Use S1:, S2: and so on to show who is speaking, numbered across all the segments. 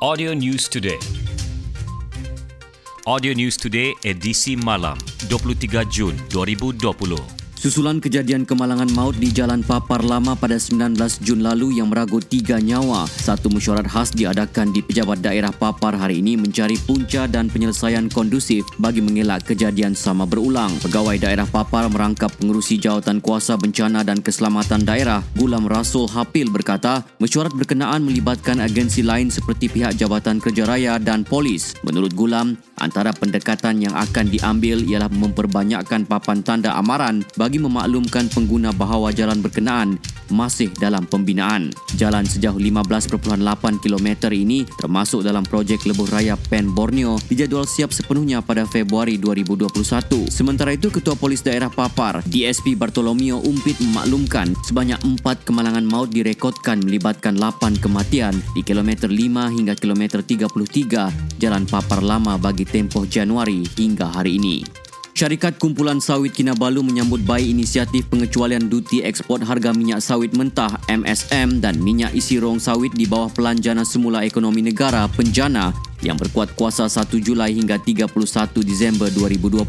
S1: Audio News Today. Audio News Today edisi malam 23 Jun 2020.
S2: Susulan kejadian kemalangan maut di Jalan Papar Lama pada 19 Jun lalu yang meragut tiga nyawa, satu mesyuarat khas diadakan di pejabat daerah Papar hari ini mencari punca dan penyelesaian kondusif bagi mengelak kejadian sama berulang. Pegawai daerah Papar merangkap pengurusi jawatan kuasa bencana dan keselamatan daerah, Gulam Rasul Hapil berkata, mesyuarat berkenaan melibatkan agensi lain seperti pihak Jabatan Kerja Raya dan polis. Menurut Gulam, antara pendekatan yang akan diambil ialah memperbanyakkan papan tanda amaran bagi bagi memaklumkan pengguna bahawa jalan berkenaan masih dalam pembinaan. Jalan sejauh 15.8 km ini termasuk dalam projek Lebuh Raya Pen Borneo dijadual siap sepenuhnya pada Februari 2021. Sementara itu, Ketua Polis Daerah Papar, DSP Bartolomeo Umpit memaklumkan sebanyak 4 kemalangan maut direkodkan melibatkan 8 kematian di kilometer 5 hingga kilometer 33 Jalan Papar Lama bagi tempoh Januari hingga hari ini. Syarikat Kumpulan Sawit Kinabalu menyambut baik inisiatif pengecualian duti ekspor harga minyak sawit mentah MSM dan minyak isi rong sawit di bawah Pelanjana Semula Ekonomi Negara Penjana yang berkuat kuasa 1 Julai hingga 31 Disember 2020.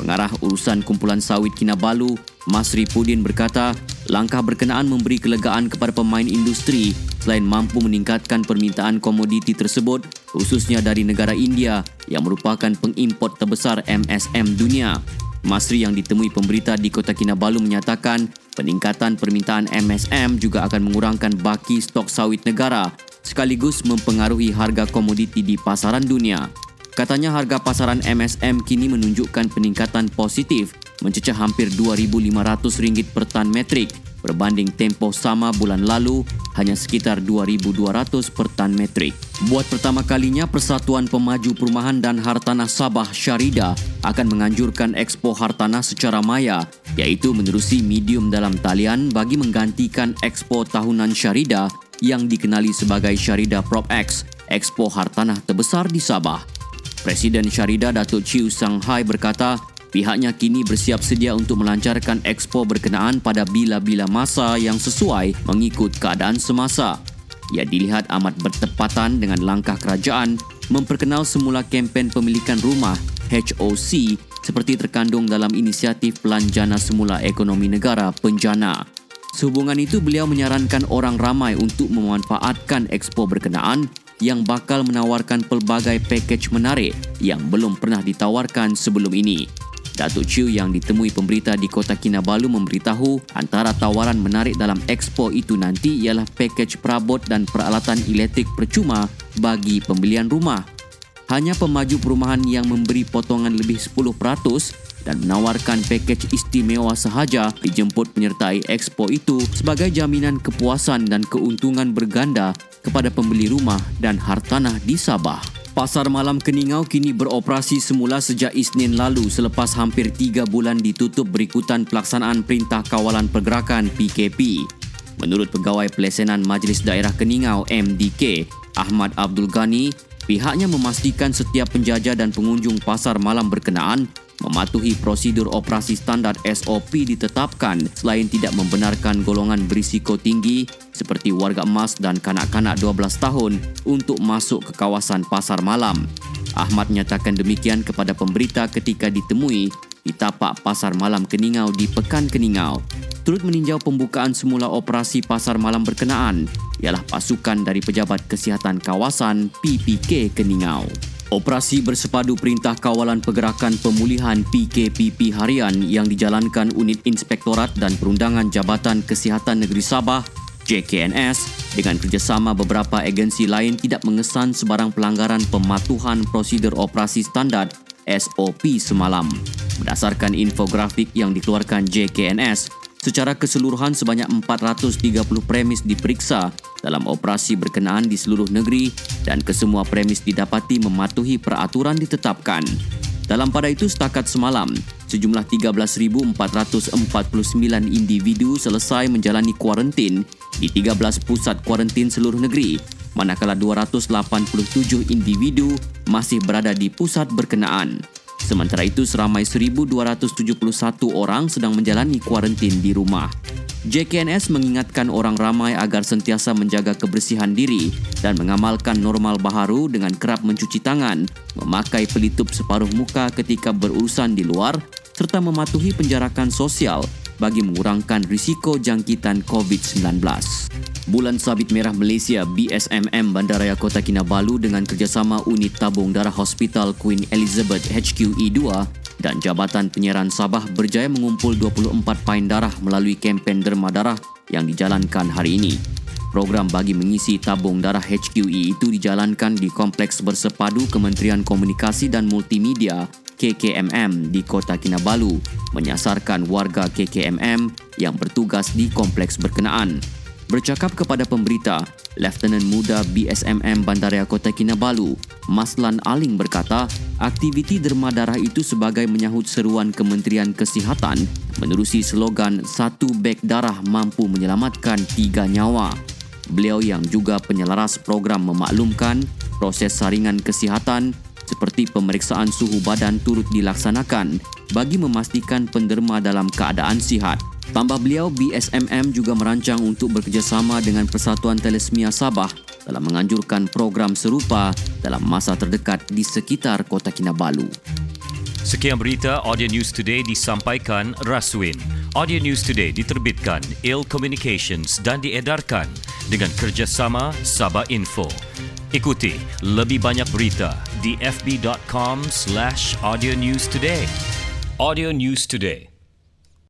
S2: Pengarah urusan Kumpulan Sawit Kinabalu, Masri Pudin berkata, langkah berkenaan memberi kelegaan kepada pemain industri selain mampu meningkatkan permintaan komoditi tersebut khususnya dari negara India yang merupakan pengimport terbesar MSM dunia. Masri yang ditemui pemberita di Kota Kinabalu menyatakan peningkatan permintaan MSM juga akan mengurangkan baki stok sawit negara sekaligus mempengaruhi harga komoditi di pasaran dunia. Katanya harga pasaran MSM kini menunjukkan peningkatan positif mencecah hampir RM2,500 per tan metrik berbanding tempoh sama bulan lalu hanya sekitar 2,200 per tan metrik. Buat pertama kalinya, Persatuan Pemaju Perumahan dan Hartanah Sabah Syarida akan menganjurkan ekspo hartanah secara maya iaitu menerusi medium dalam talian bagi menggantikan ekspo tahunan Syarida yang dikenali sebagai Syarida PropX, ekspo hartanah terbesar di Sabah. Presiden Syarida Datuk Chiu Sanghai berkata, pihaknya kini bersiap sedia untuk melancarkan ekspo berkenaan pada bila-bila masa yang sesuai mengikut keadaan semasa. Ia dilihat amat bertepatan dengan langkah kerajaan memperkenal semula kempen pemilikan rumah HOC seperti terkandung dalam inisiatif Pelanjana Semula Ekonomi Negara Penjana. Sehubungan itu, beliau menyarankan orang ramai untuk memanfaatkan ekspo berkenaan yang bakal menawarkan pelbagai pakej menarik yang belum pernah ditawarkan sebelum ini. Datuk Chiu yang ditemui pemberita di Kota Kinabalu memberitahu antara tawaran menarik dalam ekspo itu nanti ialah pakej perabot dan peralatan elektrik percuma bagi pembelian rumah. Hanya pemaju perumahan yang memberi potongan lebih 10% dan menawarkan pakej istimewa sahaja dijemput penyertai expo itu sebagai jaminan kepuasan dan keuntungan berganda kepada pembeli rumah dan hartanah di Sabah. Pasar Malam Keningau kini beroperasi semula sejak Isnin lalu selepas hampir tiga bulan ditutup berikutan pelaksanaan Perintah Kawalan Pergerakan PKP. Menurut Pegawai Pelesenan Majlis Daerah Keningau MDK, Ahmad Abdul Ghani, pihaknya memastikan setiap penjajah dan pengunjung pasar malam berkenaan mematuhi prosedur operasi standar SOP ditetapkan selain tidak membenarkan golongan berisiko tinggi seperti warga emas dan kanak-kanak 12 tahun untuk masuk ke kawasan pasar malam. Ahmad nyatakan demikian kepada pemberita ketika ditemui di tapak pasar malam Keningau di Pekan Keningau. Turut meninjau pembukaan semula operasi pasar malam berkenaan ialah pasukan dari Pejabat Kesihatan Kawasan PPK Keningau. Operasi bersepadu Perintah Kawalan Pergerakan Pemulihan PKPP Harian yang dijalankan Unit Inspektorat dan Perundangan Jabatan Kesihatan Negeri Sabah JKNS dengan kerjasama beberapa agensi lain tidak mengesan sebarang pelanggaran pematuhan prosedur operasi standard SOP semalam. Berdasarkan infografik yang dikeluarkan JKNS, Secara keseluruhan sebanyak 430 premis diperiksa dalam operasi berkenaan di seluruh negeri dan kesemua premis didapati mematuhi peraturan ditetapkan. Dalam pada itu setakat semalam, sejumlah 13,449 individu selesai menjalani kuarantin di 13 pusat kuarantin seluruh negeri manakala 287 individu masih berada di pusat berkenaan. Sementara itu, seramai 1,271 orang sedang menjalani kuarantin di rumah. JKNS mengingatkan orang ramai agar sentiasa menjaga kebersihan diri dan mengamalkan normal baharu dengan kerap mencuci tangan, memakai pelitup separuh muka ketika berurusan di luar serta mematuhi penjarakan sosial bagi mengurangkan risiko jangkitan COVID-19. Bulan Sabit Merah Malaysia BSMM Bandaraya Kota Kinabalu dengan kerjasama Unit Tabung Darah Hospital Queen Elizabeth HQE 2 dan Jabatan Penyiaran Sabah berjaya mengumpul 24 pain darah melalui kempen derma darah yang dijalankan hari ini. Program bagi mengisi tabung darah HQE itu dijalankan di Kompleks Bersepadu Kementerian Komunikasi dan Multimedia KKMM di Kota Kinabalu menyasarkan warga KKMM yang bertugas di kompleks berkenaan. Bercakap kepada pemberita, Lieutenant Muda BSMM Bandaraya Kota Kinabalu, Maslan Aling berkata, aktiviti derma darah itu sebagai menyahut seruan Kementerian Kesihatan menerusi slogan satu beg darah mampu menyelamatkan tiga nyawa. Beliau yang juga penyelaras program memaklumkan proses saringan kesihatan seperti pemeriksaan suhu badan turut dilaksanakan bagi memastikan penderma dalam keadaan sihat. Tambah beliau, BSMM juga merancang untuk bekerjasama dengan Persatuan Telesmia Sabah dalam menganjurkan program serupa dalam masa terdekat di sekitar Kota Kinabalu.
S1: Sekian berita Audio News Today disampaikan Raswin. Audio News Today diterbitkan Il Communications dan diedarkan dengan kerjasama Sabah Info. Ikuti lebih banyak berita di fb.com slash audio news today. Audio News Today